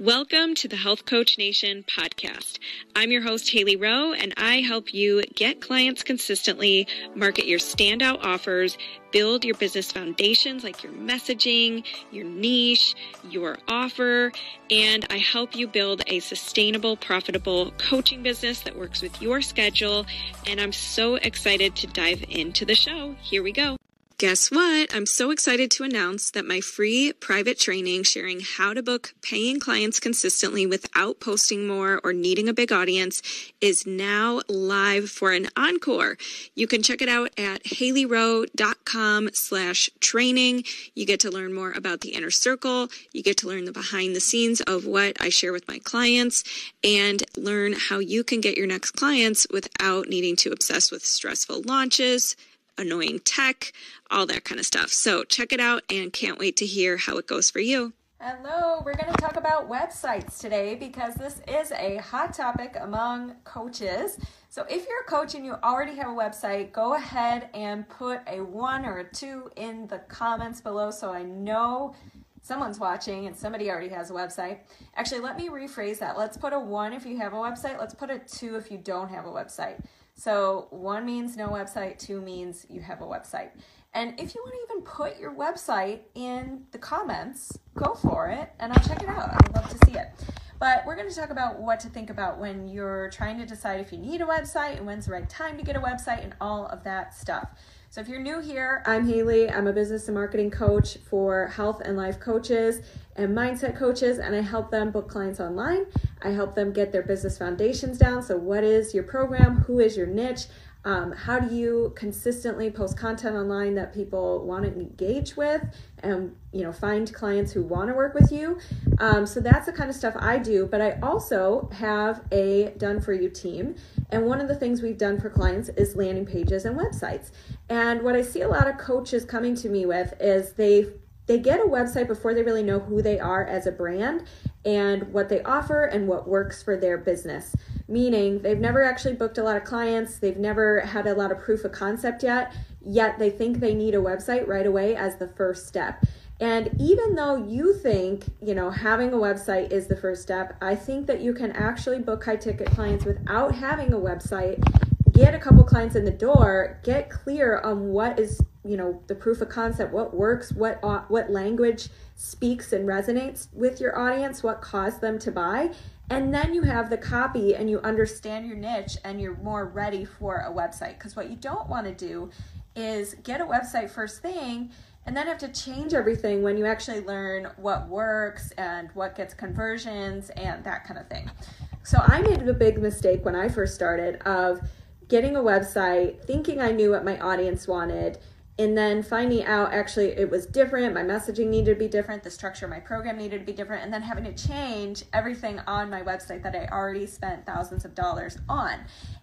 Welcome to the Health Coach Nation podcast. I'm your host, Haley Rowe, and I help you get clients consistently, market your standout offers, build your business foundations like your messaging, your niche, your offer, and I help you build a sustainable, profitable coaching business that works with your schedule. And I'm so excited to dive into the show. Here we go. Guess what? I'm so excited to announce that my free private training sharing how to book paying clients consistently without posting more or needing a big audience is now live for an encore. You can check it out at haleyrowe.com slash training. You get to learn more about the inner circle. You get to learn the behind the scenes of what I share with my clients and learn how you can get your next clients without needing to obsess with stressful launches annoying tech, all that kind of stuff. So check it out and can't wait to hear how it goes for you. Hello, we're going to talk about websites today because this is a hot topic among coaches. So, if you're a coach and you already have a website, go ahead and put a one or a two in the comments below so I know someone's watching and somebody already has a website. Actually, let me rephrase that. Let's put a one if you have a website, let's put a two if you don't have a website. So one means no website, two means you have a website. And if you want to even put your website in the comments, go for it and I'll check it out. I'd love to see it. But we're going to talk about what to think about when you're trying to decide if you need a website and when's the right time to get a website and all of that stuff. So if you're new here, I'm Haley. I'm a business and marketing coach for health and life coaches and mindset coaches, and I help them book clients online. I help them get their business foundations down. So, what is your program? Who is your niche? Um, how do you consistently post content online that people want to engage with and you know find clients who want to work with you um, so that's the kind of stuff i do but i also have a done for you team and one of the things we've done for clients is landing pages and websites and what i see a lot of coaches coming to me with is they they get a website before they really know who they are as a brand and what they offer and what works for their business. Meaning they've never actually booked a lot of clients, they've never had a lot of proof of concept yet, yet they think they need a website right away as the first step. And even though you think, you know, having a website is the first step, I think that you can actually book high ticket clients without having a website, get a couple clients in the door, get clear on what is you know the proof of concept what works what what language speaks and resonates with your audience what caused them to buy and then you have the copy and you understand your niche and you're more ready for a website. Because what you don't want to do is get a website first thing and then have to change everything when you actually learn what works and what gets conversions and that kind of thing. So i made a big mistake when i first started of getting a website thinking i knew what my audience wanted and then finding out actually it was different my messaging needed to be different the structure of my program needed to be different and then having to change everything on my website that i already spent thousands of dollars on.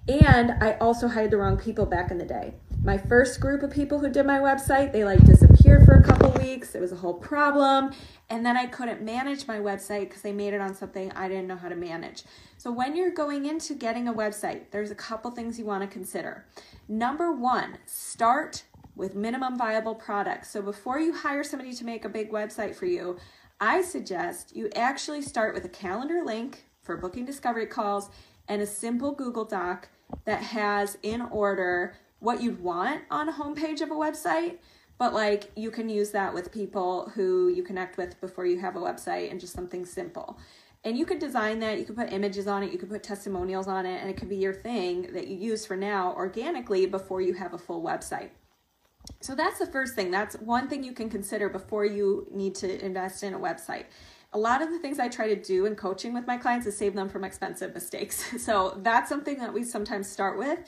And i also hired the wrong people back in the day. My first group of people who did my website they like disappeared for a couple weeks it was a whole problem and then i couldn't manage my website because they made it on something i didn't know how to manage so when you're going into getting a website there's a couple things you want to consider number one start with minimum viable products. So before you hire somebody to make a big website for you, I suggest you actually start with a calendar link for booking discovery calls and a simple Google Doc that has in order what you'd want on a homepage of a website. But like you can use that with people who you connect with before you have a website and just something simple. And you could design that, you could put images on it, you could put testimonials on it, and it could be your thing that you use for now organically before you have a full website. So that's the first thing. That's one thing you can consider before you need to invest in a website. A lot of the things I try to do in coaching with my clients is save them from expensive mistakes. So that's something that we sometimes start with.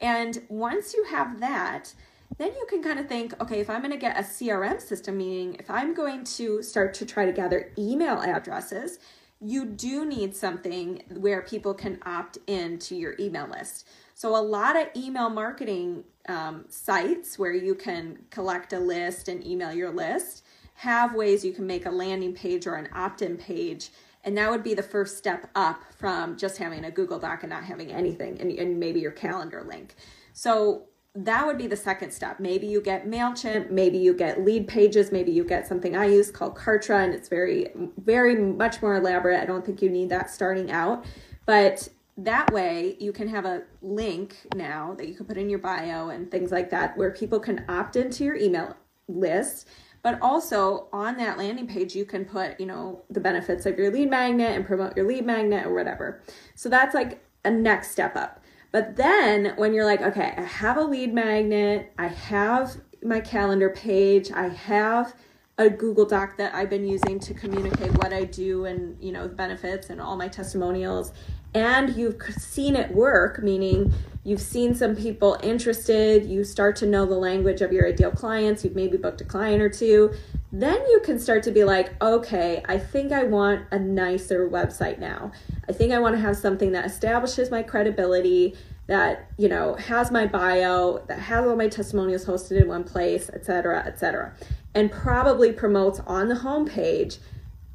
And once you have that, then you can kind of think, okay, if I'm going to get a CRM system, meaning if I'm going to start to try to gather email addresses, you do need something where people can opt in to your email list. So, a lot of email marketing um, sites where you can collect a list and email your list have ways you can make a landing page or an opt in page. And that would be the first step up from just having a Google Doc and not having anything and, and maybe your calendar link. So, that would be the second step. Maybe you get MailChimp, maybe you get lead pages, maybe you get something I use called Kartra, and it's very, very much more elaborate. I don't think you need that starting out. But that way you can have a link now that you can put in your bio and things like that where people can opt into your email list but also on that landing page you can put you know the benefits of your lead magnet and promote your lead magnet or whatever so that's like a next step up but then when you're like okay i have a lead magnet i have my calendar page i have a Google Doc that I've been using to communicate what I do and you know benefits and all my testimonials and you've seen it work, meaning you've seen some people interested, you start to know the language of your ideal clients, you've maybe booked a client or two, then you can start to be like, okay, I think I want a nicer website now. I think I want to have something that establishes my credibility, that, you know, has my bio, that has all my testimonials hosted in one place, etc., etc. And probably promotes on the homepage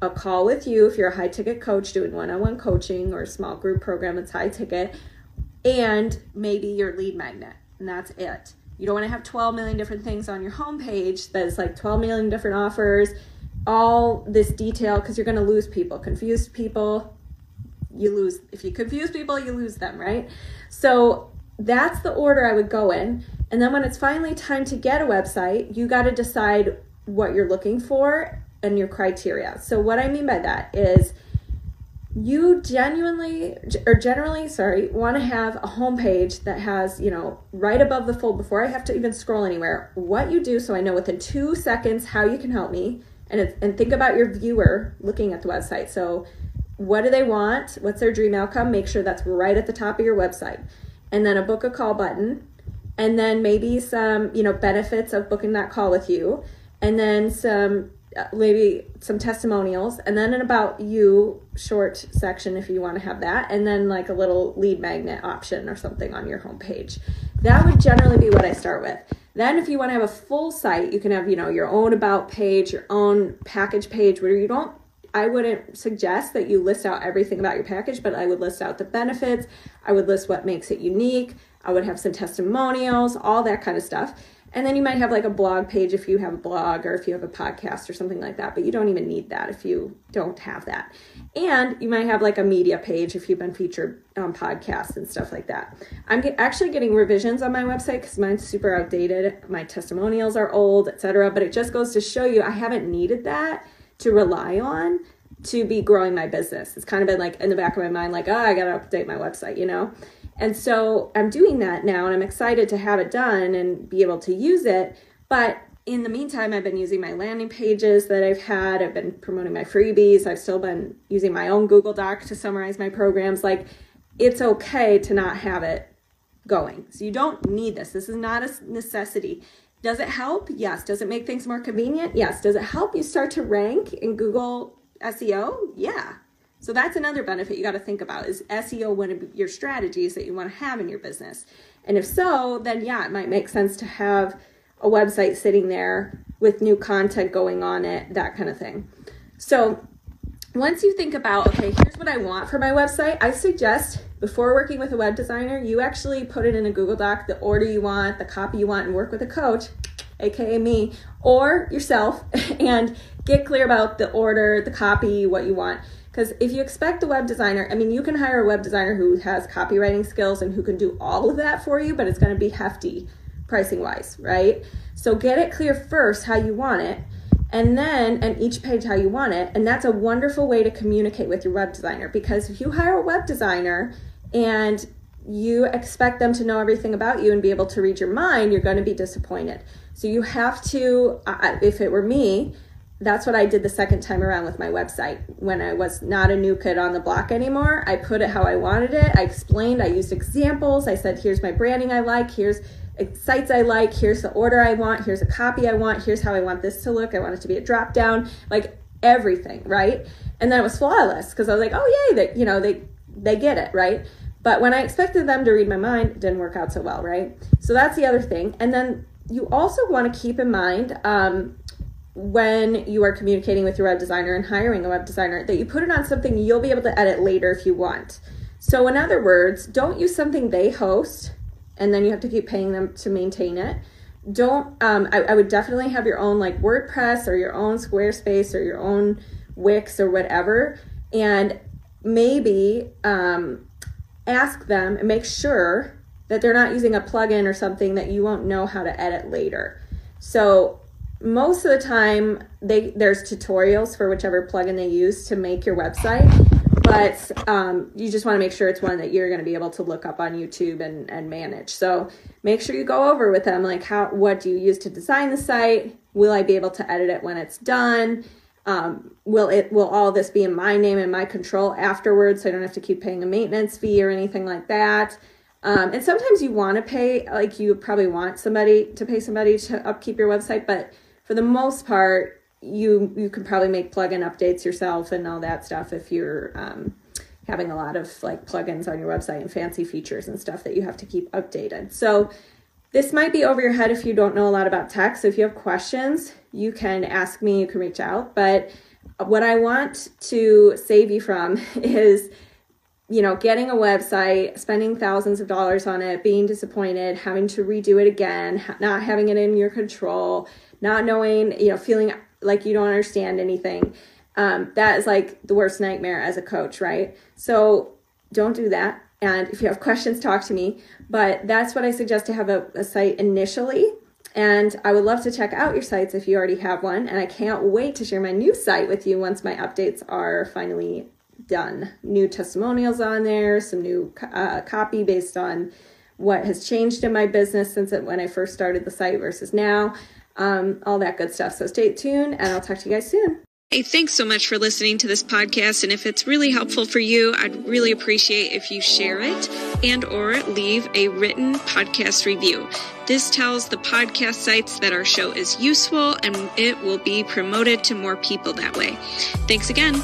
a call with you if you're a high ticket coach doing one on one coaching or a small group program that's high ticket, and maybe your lead magnet, and that's it. You don't want to have 12 million different things on your homepage that's like 12 million different offers, all this detail, because you're going to lose people. Confused people, you lose. If you confuse people, you lose them, right? So that's the order I would go in. And then when it's finally time to get a website, you got to decide what you're looking for and your criteria. So what I mean by that is you genuinely or generally sorry want to have a homepage that has you know right above the fold before i have to even scroll anywhere. What you do so i know within two seconds how you can help me and and think about your viewer looking at the website. So what do they want? What's their dream outcome? Make sure that's right at the top of your website. And then a book a call button and then maybe some you know benefits of booking that call with you. And then some maybe some testimonials and then an about you short section if you want to have that and then like a little lead magnet option or something on your homepage that would generally be what i start with then if you want to have a full site you can have you know your own about page your own package page where you don't I wouldn't suggest that you list out everything about your package, but I would list out the benefits. I would list what makes it unique. I would have some testimonials, all that kind of stuff. And then you might have like a blog page if you have a blog or if you have a podcast or something like that, but you don't even need that if you don't have that. And you might have like a media page if you've been featured on podcasts and stuff like that. I'm get, actually getting revisions on my website because mine's super outdated. My testimonials are old, etc. But it just goes to show you I haven't needed that to rely on to be growing my business. It's kind of been like in the back of my mind, like, oh, I got to update my website, you know? And so I'm doing that now and I'm excited to have it done and be able to use it. But in the meantime, I've been using my landing pages that I've had. I've been promoting my freebies. I've still been using my own Google Doc to summarize my programs. Like, it's okay to not have it going. So, you don't need this. This is not a necessity. Does it help? Yes. Does it make things more convenient? Yes. Does it help you start to rank in Google SEO? Yeah. So that's another benefit you got to think about is SEO one of your strategies that you want to have in your business. And if so, then yeah, it might make sense to have a website sitting there with new content going on it, that kind of thing. So once you think about, okay, here's what I want for my website, I suggest before working with a web designer, you actually put it in a Google Doc, the order you want, the copy you want, and work with a coach, aka me, or yourself, and get clear about the order, the copy, what you want. Because if you expect a web designer, I mean, you can hire a web designer who has copywriting skills and who can do all of that for you, but it's going to be hefty pricing wise, right? So get it clear first how you want it, and then and each page how you want it. And that's a wonderful way to communicate with your web designer because if you hire a web designer and you expect them to know everything about you and be able to read your mind, you're going to be disappointed. So you have to, if it were me, that's what I did the second time around with my website. When I was not a new kid on the block anymore, I put it how I wanted it. I explained, I used examples. I said, here's my branding I like, here's sites I like, here's the order I want, here's a copy I want, here's how I want this to look. I want it to be a drop down, like everything, right? And then it was flawless because I was like, oh yay, that you know, they they get it, right? But when I expected them to read my mind, it didn't work out so well, right? So that's the other thing. And then you also want to keep in mind um, when you are communicating with your web designer and hiring a web designer that you put it on something you'll be able to edit later if you want. So, in other words, don't use something they host and then you have to keep paying them to maintain it. Don't, um, I, I would definitely have your own like WordPress or your own Squarespace or your own Wix or whatever. And maybe um, ask them and make sure that they're not using a plugin or something that you won't know how to edit later. So most of the time they there's tutorials for whichever plugin they use to make your website but um, you just want to make sure it's one that you're going to be able to look up on youtube and, and manage. So make sure you go over with them like how what do you use to design the site? Will i be able to edit it when it's done? Um, will it will all this be in my name and my control afterwards so i don't have to keep paying a maintenance fee or anything like that? Um, and sometimes you want to pay like you probably want somebody to pay somebody to upkeep your website but for the most part, you you can probably make plugin updates yourself and all that stuff if you're um, having a lot of like plugins on your website and fancy features and stuff that you have to keep updated. So this might be over your head if you don't know a lot about tech. So if you have questions, you can ask me, you can reach out. But what I want to save you from is you know, getting a website, spending thousands of dollars on it, being disappointed, having to redo it again, not having it in your control, not knowing, you know, feeling like you don't understand anything. Um, that is like the worst nightmare as a coach, right? So don't do that. And if you have questions, talk to me. But that's what I suggest to have a, a site initially. And I would love to check out your sites if you already have one. And I can't wait to share my new site with you once my updates are finally done. New testimonials on there, some new uh, copy based on what has changed in my business since it, when I first started the site versus now um, all that good stuff. So stay tuned and I'll talk to you guys soon. Hey, thanks so much for listening to this podcast. And if it's really helpful for you, I'd really appreciate if you share it and or leave a written podcast review. This tells the podcast sites that our show is useful and it will be promoted to more people that way. Thanks again.